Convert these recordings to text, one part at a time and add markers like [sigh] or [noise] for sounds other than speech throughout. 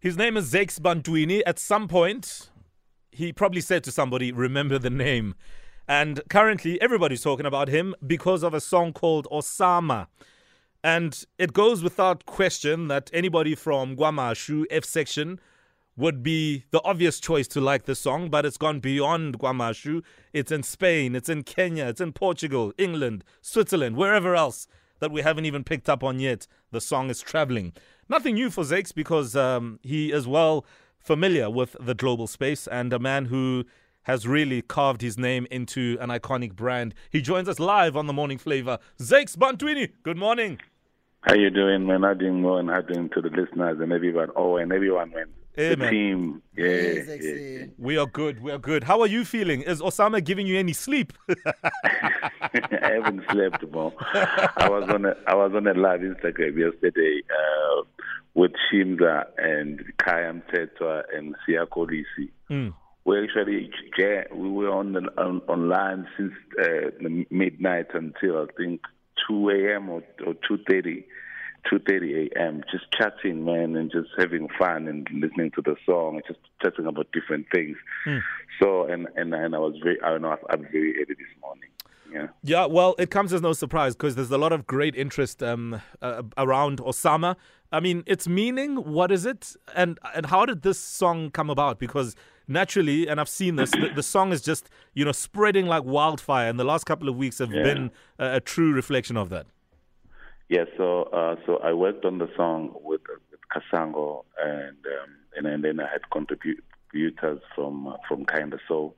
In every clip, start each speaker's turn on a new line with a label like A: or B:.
A: His name is Zakes Bantwini. At some point, he probably said to somebody, Remember the name. And currently, everybody's talking about him because of a song called Osama. And it goes without question that anybody from KwaMashu F section would be the obvious choice to like this song, but it's gone beyond KwaMashu. It's in Spain, it's in Kenya, it's in Portugal, England, Switzerland, wherever else that we haven't even picked up on yet. The song is traveling. Nothing new for Zakes because um, he is well familiar with the global space and a man who has really carved his name into an iconic brand. He joins us live on the Morning Flava. Zakes Bantwini, good morning.
B: How you doing, man? How doing more and how doing to the listeners and everyone? Oh, and everyone, man.
A: Hey,
B: the
A: man.
B: team. Yeah, yeah, yeah.
A: We are good. We are good. How are you feeling? Is Osama giving you any sleep? [laughs] [laughs]
B: I haven't slept, bro. I was on a I was on a live Instagram yesterday uh, with Shimza and Kayam Tetwa and Siya Kolisi.
A: Mm.
B: We actually we were on the, on online since uh, the midnight until I think two a.m. or or two thirty. 2:30 a.m. Just chatting, man, and just having fun and listening to the song, and just chatting about different things. So, and and and I was very, I don't know, I'm very early this morning. Yeah.
A: Yeah, well, it comes as no surprise because there's a lot of great interest um, uh, around Osama. I mean, its meaning, what is it, and and how did this song come about? Because naturally, and I've seen this, the, the song is just you know spreading like wildfire, and the last couple of weeks have
B: Yeah.
A: been a, a true reflection of that.
B: Yeah, so uh, so I worked on the song with, with Kasango, and, um, and and then I had contributors from uh, from Kinda Soul,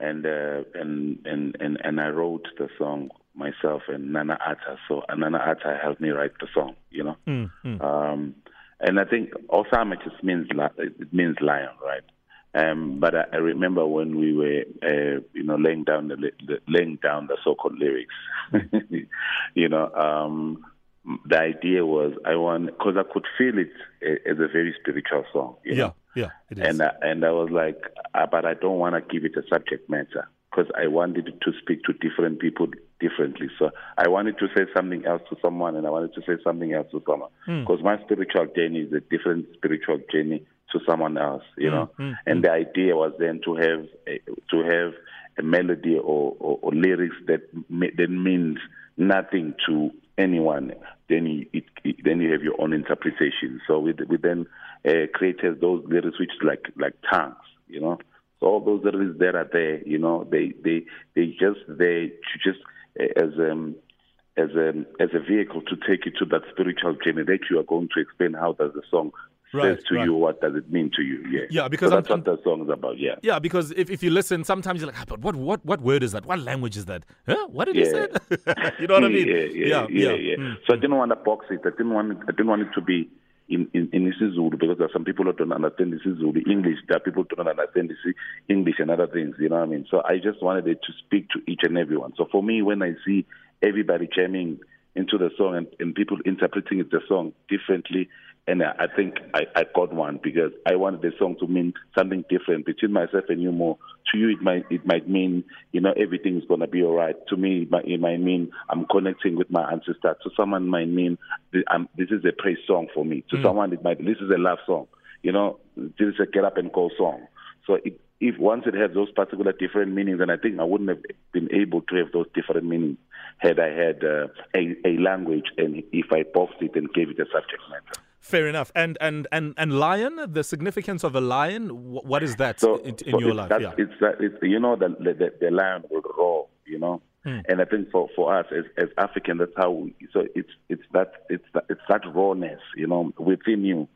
B: and uh, and and and and I wrote the song myself and Nana Atta. So uh, Nana Atta helped me write the song, you know.
A: Mm, mm.
B: Um, and I think Osama just means li- it means lion, right? Um, but I, I remember when we were, uh, you know, laying down the, the laying down the so-called lyrics. [laughs] you know, um, the idea was I want because I could feel it as a very spiritual song. You
A: Yeah,
B: know?
A: yeah, it is.
B: and I, and I was like, uh, but I don't want to give it a subject matter because I wanted to speak to different people differently. So I wanted to say something else to someone, and I wanted to say something else to someone because my spiritual journey is a different spiritual journey to someone else, you know. And the idea was then to have a, to have a melody or, or, or lyrics that that means nothing to anyone. Then you, it, it, then you have your own interpretation. So we we then uh, created those lyrics which like like tongues, you know. So all those lyrics that are there, you know, they they they just they just uh, as um as a as a vehicle to take you to that spiritual journey that you are going to explain how does the song
A: Right,
B: says to
A: right.
B: you what does it mean to you yeah
A: Yeah, because
B: so
A: I'm-
B: that's what the song is about yeah
A: Yeah, because if, if you listen, sometimes you're like, ah, but what, what what word is that? What language is that? Huh? What did he say? [laughs] you know what I mean? [laughs]
B: Yeah, yeah, yeah, yeah.
A: Mm.
B: So I didn't want to box it. I didn't want it, I didn't want it to be in in, in isiZulu because there are some people who don't understand isiZulu English. There are people who don't understand isi- English and other things. You know what I mean? So I just wanted it to speak to each and everyone. So for me, when I see everybody jamming into the song and, and people interpreting the song differently. And I think I, I got one because I wanted the song to mean something different between myself and you more. To you, it might it might mean you know everything is gonna be all right. To me, it might, it might mean I'm connecting with my ancestor. To someone, it might mean I'm, this is a praise song for me. To someone, it might this is a love song. You know, this is a get up and go song. So it, if once it has those particular different meanings, and I think I wouldn't have been able to have those different meanings had I had uh, a, a language and if I boxed it and gave it a subject matter.
A: Fair enough. And and and and lion, the significance of a lion, what is that
B: So,
A: in, in
B: so
A: your life? Yeah.
B: it's that it's you know the the, the lion will roar, you know,
A: Hmm.
B: and I think for for us as as African, that's how we. So it's it's that it's that it's that rawness, you know, within you.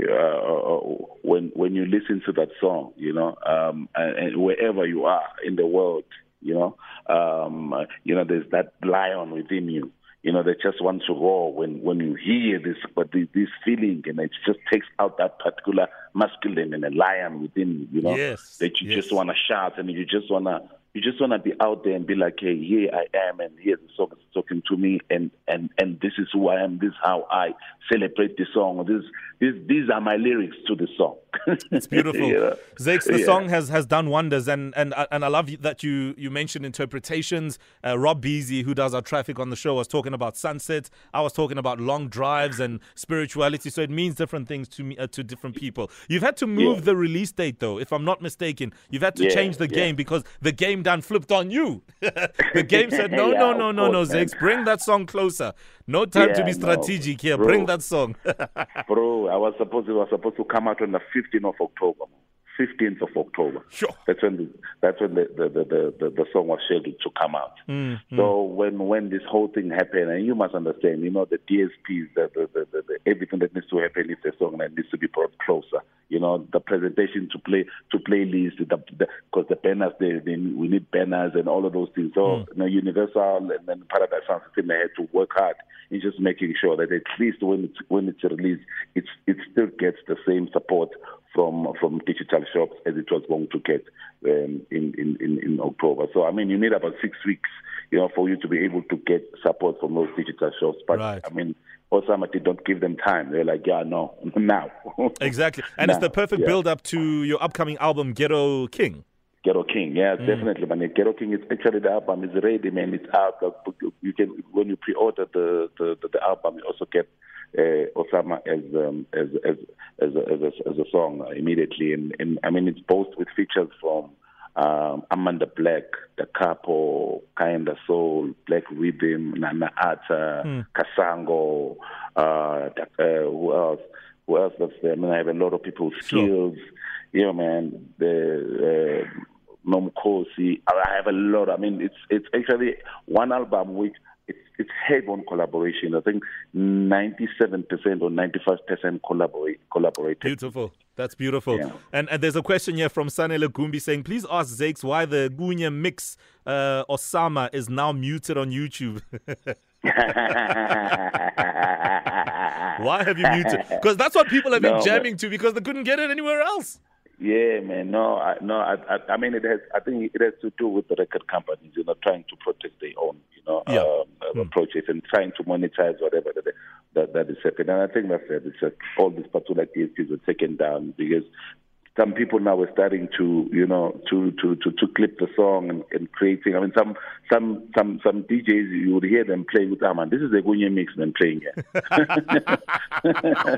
B: Uh, when when you listen to that song, you know, um, and, and wherever you are in the world, you know, um, you know, there's that lion within you. You know, that just wants to roar when when you hear this, but this, this feeling, and it just takes out that particular masculine and a lion within you. You know,
A: Yes,
B: that you
A: yes.
B: just want to shout and you just want to you just want to be out there and be like, hey, here I am, and here's the song is talking to me, and and and this is who I am. This is how I celebrate the song. This this these are my lyrics to the song. [laughs]
A: It's beautiful.
B: Know?
A: The
B: Yeah.
A: song has, has done wonders, and, and and I love that you you mentioned interpretations. Uh, Rob Beasy, who does our traffic on the show, was talking about sunsets. I was talking about long drives and spirituality. So it means different things to me uh, to different people. You've had to move
B: Yeah.
A: the release date, though, if I'm not mistaken. You've had to
B: Yeah,
A: change the
B: yeah.
A: game because the game done flipped on you. the game said, no,
B: Yeah,
A: no, no, no, no. Zakes, bring that song closer. No time to
B: Yeah,
A: be
B: no,
A: strategic here.
B: bro.
A: Bring that song. [laughs]
B: Bro, I was supposed it was supposed to come out on the 15th of October. 15th of October.
A: Sure.
B: That's when the, that's when the the, the, the, the the song was scheduled to come out.
A: Mm,
B: So when when this whole thing happened, and you must understand, you know, the DSPs, the, the, the, the, the everything that needs to happen is the song that needs to be brought closer. You know, the presentation to play to playlist, the because the, banners, they, they we need banners and all of those things. So you know, Universal and then Paradise Sound System they had to work hard in just making sure that at least when it's when it's released, it's it still gets the same support from from digital shops as it was going to get um, in, in, in, October. So I mean, you need about six weeks, you know, for you to be able to get support from those digital shops. But
A: Right.
B: I mean, Osama did not give them time. They're like, yeah, no, [laughs] now.
A: Exactly. [laughs] And it's the perfect
B: yeah.
A: build up to your upcoming album, Ghetto King.
B: Ghetto King, yeah, definitely, man. Ghetto King is actually the album is ready, man. It's out. You can when you pre-order the the, the, the album, you also get uh, Osama as um, as as as a, as a, as a song immediately, and, and I mean it's both with features from um, Amanda Black, The Capo, Kinda Soul, Black Rhythm, Nana Atta, Kasango, uh, uh, who else? Who else that's there? I mean, I have a lot of people with
A: Sure.
B: skills. Yeah, man. The uh, Nomkosi. I have a lot. I mean, it's it's actually one album which it's it's heavy on collaboration. I think ninety seven percent or ninety five percent collaborate collaborated.
A: Beautiful. That's beautiful.
B: Yeah.
A: And, and there's a question here from Sanele Gumbi saying, please ask Zakes why the Gunya mix uh, Osama is now muted on YouTube. [laughs] [laughs] why have you muted? Because that's what people have been
B: No, man.
A: jamming to because they couldn't get it anywhere else.
B: Yeah, man. No, I, no. I, I, I mean, it has. I think it has to do with the record companies, you know, trying to protect their own, you know,
A: Yeah.
B: um, uh, projects and trying to monetize whatever that that, that is happening. And I think that's it. It's just all these particular DSPs were taken down because some people now are starting to, you know, to to to, to clip the song and, and creating. I mean, some some some some DJs you would hear them playing with, ah man, this is the Gunye mix man playing here. [laughs]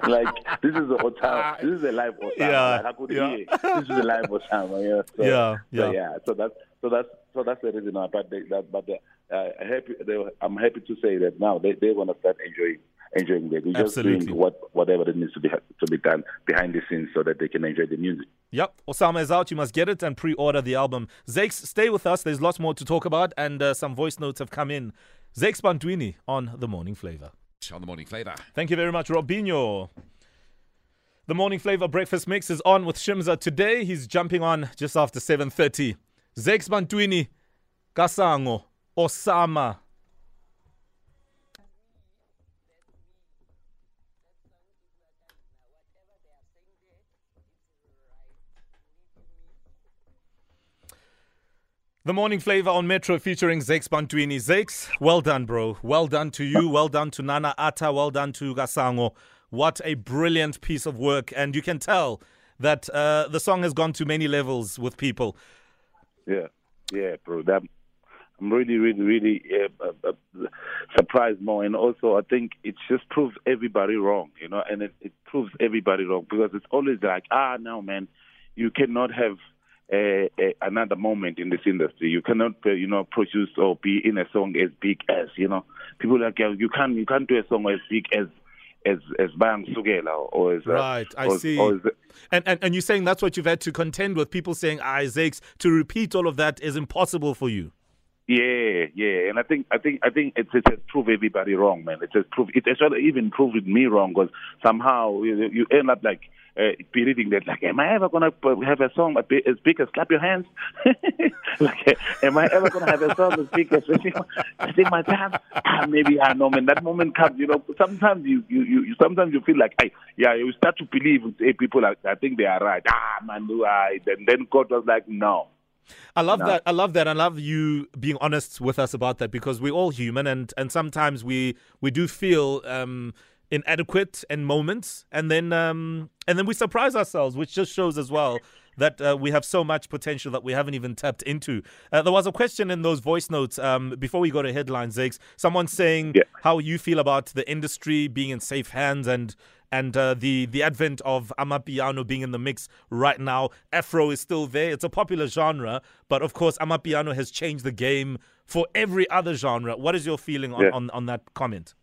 B: like this is the Otama, this is the live Otama.
A: Yeah,
B: Like,
A: yeah.
B: this is a live Otama. Yeah, so,
A: Yeah,
B: so,
A: yeah.
B: yeah. So that's so that's so that's the reason. But they, that, but they, uh, happy. They, I'm happy to say that now they they want to start enjoying enjoying it. We're just
A: Absolutely.
B: doing what whatever it needs to be to be done behind the scenes so that they can enjoy the music.
A: Yep, Osama is out. You must get it and pre-order the album. Zakes, stay with us. There's lots more to talk about, and uh, some voice notes have come in. Zakes Bantwini on the Morning Flava.
C: on the morning flava.
A: Thank you very much, Robinho. The Morning Flava Breakfast Mix is on with Shimza today. He's jumping on just after 7.30. Zakes Bantwini, Kasango, Osama. The Morning Flava on Metro featuring Zakes Bantwini. Zakes, well done, bro. Well done to you. Well done to Nana Atta. Well done to Kasango. What a brilliant piece of work. And you can tell that uh, the song has gone to many levels with people.
B: Yeah, yeah, bro. That I'm really, really, really uh, uh, uh, surprised more, and also I think it just proves everybody wrong, you know, and it, it proves everybody wrong because it's always like, ah, no, man, you cannot have. Uh, uh, another moment in this industry. You cannot, uh, you know, produce or be in a song as big as, you know, people like uh, you can't, you can't do a song as big as, as, as Bang Sugela or as, uh,
A: Right, I
B: or,
A: see.
B: Or as,
A: And, and, and you're saying that's what you've had to contend with. People saying, Isaacs to repeat all of that is impossible for you.
B: Yeah, yeah, and I think I think I think it, it has proved everybody wrong, man. It has proved it has even proved me wrong because somehow you, you end up like uh, believing that like, am I ever gonna have a song as big as, clap your hands? [laughs] like, am I ever gonna have a song as big as sing my time? Ah, maybe I know, man. That moment comes, you know. Sometimes you you, you sometimes you feel like, hey, yeah, you start to believe hey, people like I think they are right. Ah, man, do I? Then then God was like, no.
A: I love
B: No.
A: that. I love that. I love you being honest with us about that because we're all human, and and sometimes we we do feel um, inadequate in moments, and then um, and then we surprise ourselves, which just shows as well that uh, we have so much potential that we haven't even tapped into. Uh, there was a question in those voice notes um, before we go to headlines, Zakes. Someone saying
B: Yeah.
A: how you feel about the industry being in safe hands and and uh, the the advent of amapiano being in the mix right now. Afro is still there. It's a popular genre, but of course, amapiano has changed the game for every other genre. What is your feeling on,
B: Yeah.
A: on, on that comment?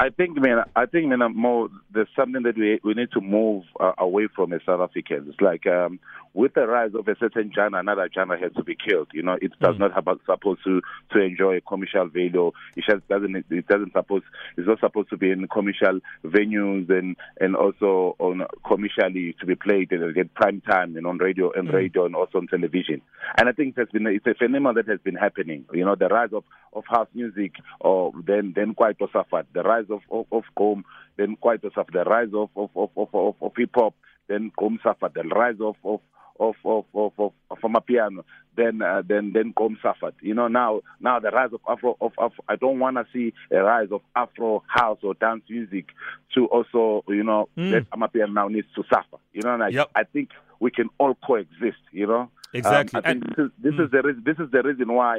B: I think, man, I think, man, more there's something that we we need to move uh, away from as South Africans. Like um, with the rise of a certain genre, another genre has to be killed. You know, it does mm. not have supposed to to enjoy a commercial value. It just doesn't. It doesn't suppose. It's not supposed to be in commercial venues and and also on commercially to be played and get prime time and on radio and mm. radio and also on television. And I think that's been it's a phenomenon that has been happening. You know, the rise of of house music or then then Kwaito suffered. The rise of of, of then Kwaito suffered. The rise of of of of, of, of hip hop, then Gqom suffered. The rise of of of of of of, of Amapiano, then uh, then then Gqom suffered. You know now now the rise of Afro of Afro. I don't want to see a rise of Afro house or dance music to also you know
A: Mm.
B: that Amapiano now needs to suffer. You know, and I,
A: Yep.
B: I think we can all coexist. You know.
A: Exactly.
B: Um, I think
A: And-
B: this is this is the reason, this is the reason why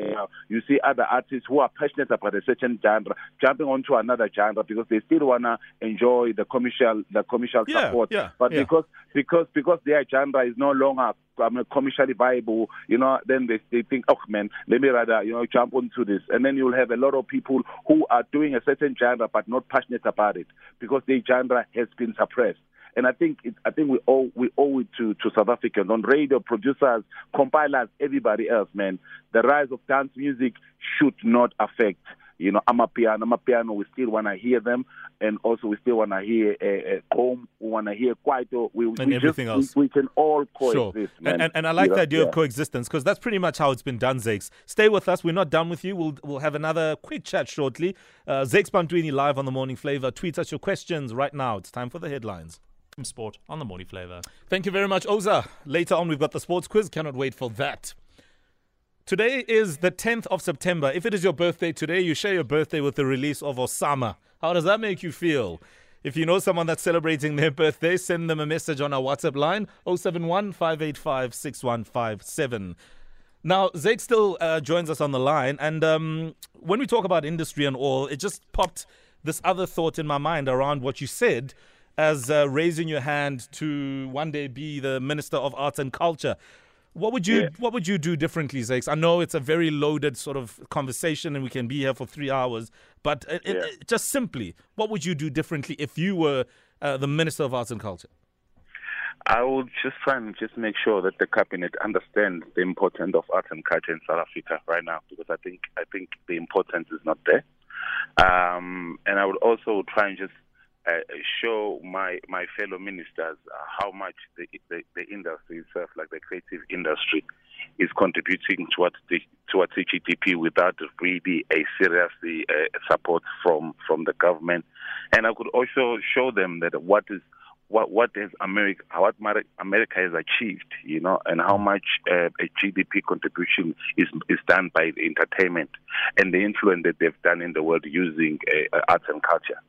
B: you, see other artists who are passionate about a certain genre jumping onto another genre because they still wanna enjoy the commercial the commercial
A: Yeah,
B: support.
A: yeah,
B: but
A: yeah.
B: because because because their genre is no longer mean, commercially viable, you know, then they they think, oh man, let me rather you know jump onto this, and then you'll have a lot of people who are doing a certain genre but not passionate about it because their genre has been suppressed. And I think it, I think we owe we owe it to, to South Africans on radio producers, compilers, everybody else, man. The rise of dance music should not affect you know Amapiano. Amapiano, we still want to hear them, and also we still want to hear uh, uh, Gqom. We want to hear Kwaito. We,
A: And
B: we
A: everything
B: just,
A: else.
B: We, we can all
A: Sure.
B: coexist,
A: And, and, and I like the idea of coexistence because that's pretty much how it's been done, Zakes. Stay with us. We're not done with you. We'll, we'll have another quick chat shortly. Uh, Zakes Bantwini live on the Morning Flava. Tweet us your questions right now. It's time for the headlines.
C: From sport on the morning flava.
A: Thank you very much, Oza. Later on, we've got the sports quiz. Cannot wait for that. Today is the 10th of September. If it is your birthday today, you share your birthday with the release of Osama. How does that make you feel? If you know someone that's celebrating their birthday, send them a message on our WhatsApp line 071 585 6157. Now, Zeke still uh, joins us on the line. And um, when we talk about industry and all, it just popped this other thought in my mind around what you said as uh, raising your hand to one day be the Minister of Arts and Culture. What would you
B: Yeah.
A: What would you do differently, Zakes? I know it's a very loaded sort of conversation, and we can be here for three hours. But it, it-
B: Yeah.
A: it- just simply, what would you do differently if you were uh, the Minister of Arts and Culture?
B: I will just try and just make sure that the cabinet understands the importance of art and culture in South Africa right now, because I think I think the importance is not there. Um, and I would also try and just uh, show my my fellow ministers uh, how much the, the the industry itself, like the creative industry, is contributing towards the towards GDP without really a serious uh, support from from the government. And I could also show them that what is what what has America what America has achieved, you know, and how much uh, a GDP contribution is is done by entertainment and the influence that they've done in the world using uh, arts and culture.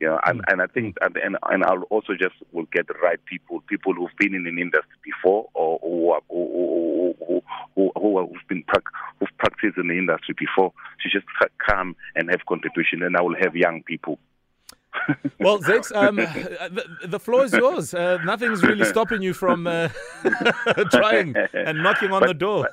B: You know, and, mm. and I think, mm. and, and and I'll also just will get the right people, people who've been in an industry before, or who are, who, who, who, who have been who've practiced in the industry before, to just come and have contribution. And I will have young people
A: Well, Zakes, [laughs] um, the, the floor is yours. Uh, nothing's really stopping you from uh, [laughs] trying and knocking on the door.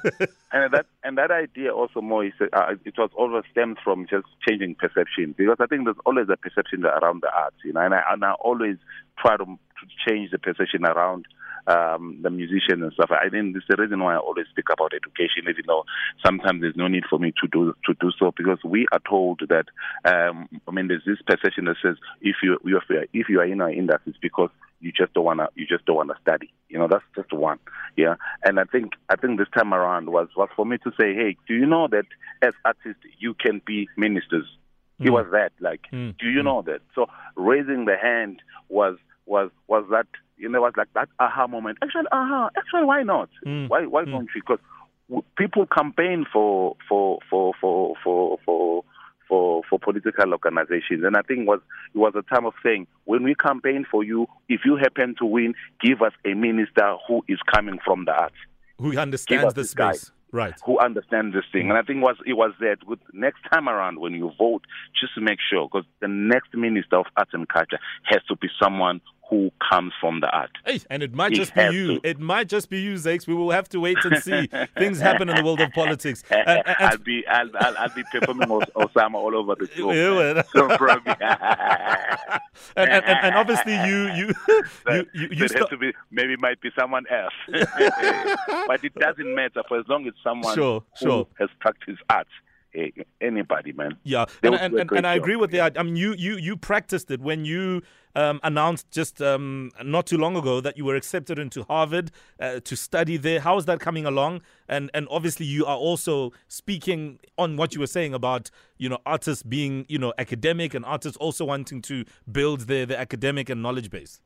B: and that and that idea also more is uh, it was always stemmed from just changing perception because I think there's always a perception around the arts, you know, and I, and I always try to, to change the perception around um, the musician and stuff. I think this is the reason why I always speak about education, even though sometimes there's no need for me to do to do so because we are told that um, I mean there's this perception that says if you you are, if you are in our industry it's because you just don't wanna you just don't wanna study. You know, that's just one. Yeah. And I think I think this time around was was for me to say, Hey, do you know that as artists you can be ministers? It was that like
A: Mm.
B: do you know that? So raising the hand was was was that you know, it was like that aha moment. Actually, aha, actually, why not?
A: Mm.
B: Why why
A: mm.
B: don't we? Because people campaign for for for for for for for, for political organizations. And I think was it was a time of saying, when we campaign for you, if you happen to win, give us a minister who is coming from the arts,
A: who understands the space. Right.
B: Who understands this thing. And I think was it was that with next time around when you vote, just make sure because the next minister of arts and culture has to be someone who comes from the art.
A: Hey, and it might just be you. To. It might just be you, Zakes. We will have to wait and see. [laughs] Things happen in the world of politics. [laughs]
B: Uh, uh, and, and, I'll be I'll, I'll, I'll be performing Osama all over the show. Yeah, so [laughs]
A: and, and, and, obviously you you
B: you you, you st- to be maybe might be someone else, but it doesn't matter for as long as someone
A: sure,
B: who
A: sure.
B: has practiced art anybody, man.
A: Yeah, and, and, and, and I agree with that. I mean, you you you practiced it when you um, announced just um, not too long ago that you were accepted into Harvard uh, to study there. How is that coming along? And and obviously you are also speaking on what you were saying about you know artists being you know academic and artists also wanting to build their their academic and knowledge base.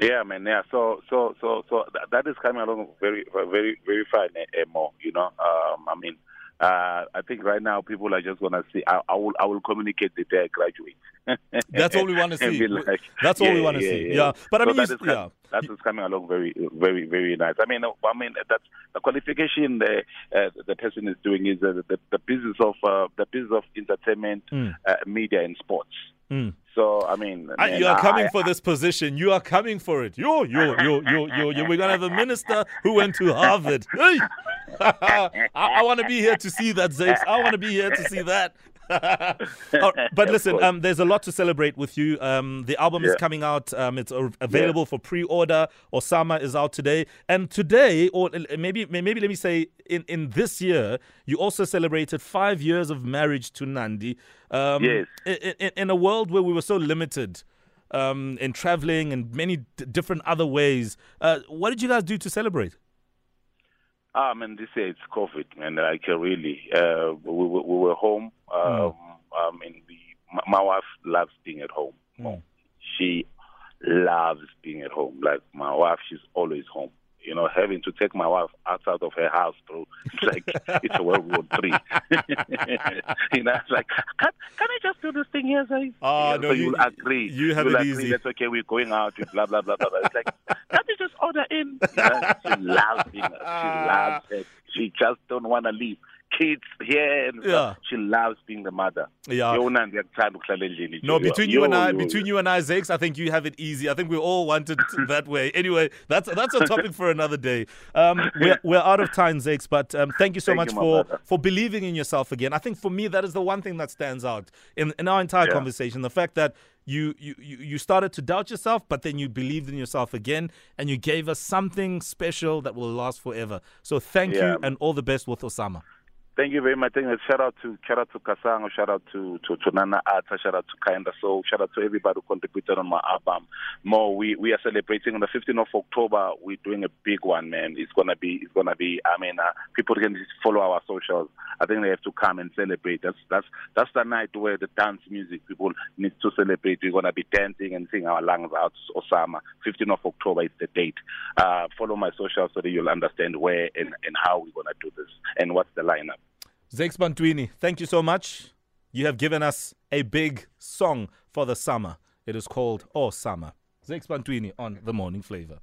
B: Yeah, man. Yeah. So, so, so, so that, is coming along very, very, very fine, Emo. You know, um, I mean, uh, I think right now people are just gonna see. I, I, will I will communicate the day I graduate. [laughs]
A: That's all we want to [laughs] see. Like, That's all yeah, we want to yeah, see. Yeah. yeah. but I mean,
B: that is,
A: yeah,
B: that is coming along very, very, very nice. I mean, I mean that the qualification the uh, the person is doing is uh, the, the business of uh, the business of entertainment, mm. media, and sports. Mm. So I mean,
A: man, you are coming I, for I, this position. You are coming for it. You, you, you, you, you, you. We're gonna have a minister who went to Harvard. [laughs] Hey, I, I want to be here to see that, Zakes. I want to be here to see that. [laughs] but listen, um, there's a lot to celebrate with you. Um, the album yeah. is coming out. Um, it's available yeah. for pre-order. Osama is out today, and today, or maybe maybe let me say, in in this year, you also celebrated five years of marriage to Nandi.
B: Um, yes.
A: In, in, in, a world where we were so limited. Um, in traveling and many d- different other ways, uh, what did you guys do to celebrate?
B: Ah, man, this year it's COVID, man. Like really, uh, we, we, we, were home. Um, mm. I mean, we, my, my, wife loves being at home. Mm. She loves being at home. Like my wife, she's always home you know, having to take my wife outside of her house, bro. It's like [laughs] it's a World War Three. [laughs] you know, it's like, can, can I just do this thing here, say?
A: Oh, you know, no, so
B: you, will agree.
A: You have
B: you'll
A: it
B: agree
A: easy.
B: That's okay. We're going out. Blah blah blah blah. blah. It's like, can you just order in? You know, she loves being. She [laughs] loves it. She just don't want to leave kids here and yeah. she loves being the mother.
A: Yeah. No, between you and I, between you and I, Zakes, I think you have it easy. I think we all wanted [laughs] that way. Anyway, that's that's a topic for another day. Um, we're, [laughs] we're out of time, Zakes, but um, thank you so
B: thank
A: much
B: you,
A: for
B: brother.
A: for believing in yourself again. I think for me that is the one thing that stands out in in our entire yeah. conversation. The fact that you, you you started to doubt yourself, but then you believed in yourself again, and you gave us something special that will last forever. So thank yeah. you, and all the best with Osama.
B: Thank you very much. Thank you. Shout out to shout out to Kasango, shout out to, to, to Nana Atta, shout out to Kinda Soul, shout out to everybody who contributed on my album. More we, we are celebrating on the 15th of October. We're doing a big one, man. It's gonna be it's gonna be. I mean, uh, people can just follow our socials. I think they have to come and celebrate. That's that's that's the night where the dance music people need to celebrate. We're gonna be dancing and sing our lungs out. Osama. 15th of October is the date. Uh, follow my socials so that you'll understand where and, and how we're gonna do this and what's the lineup.
A: Zakes Bantwini, thank you so much. You have given us a big song for the summer. It is called Oh Summer. Zakes Bantwini on The Morning Flava.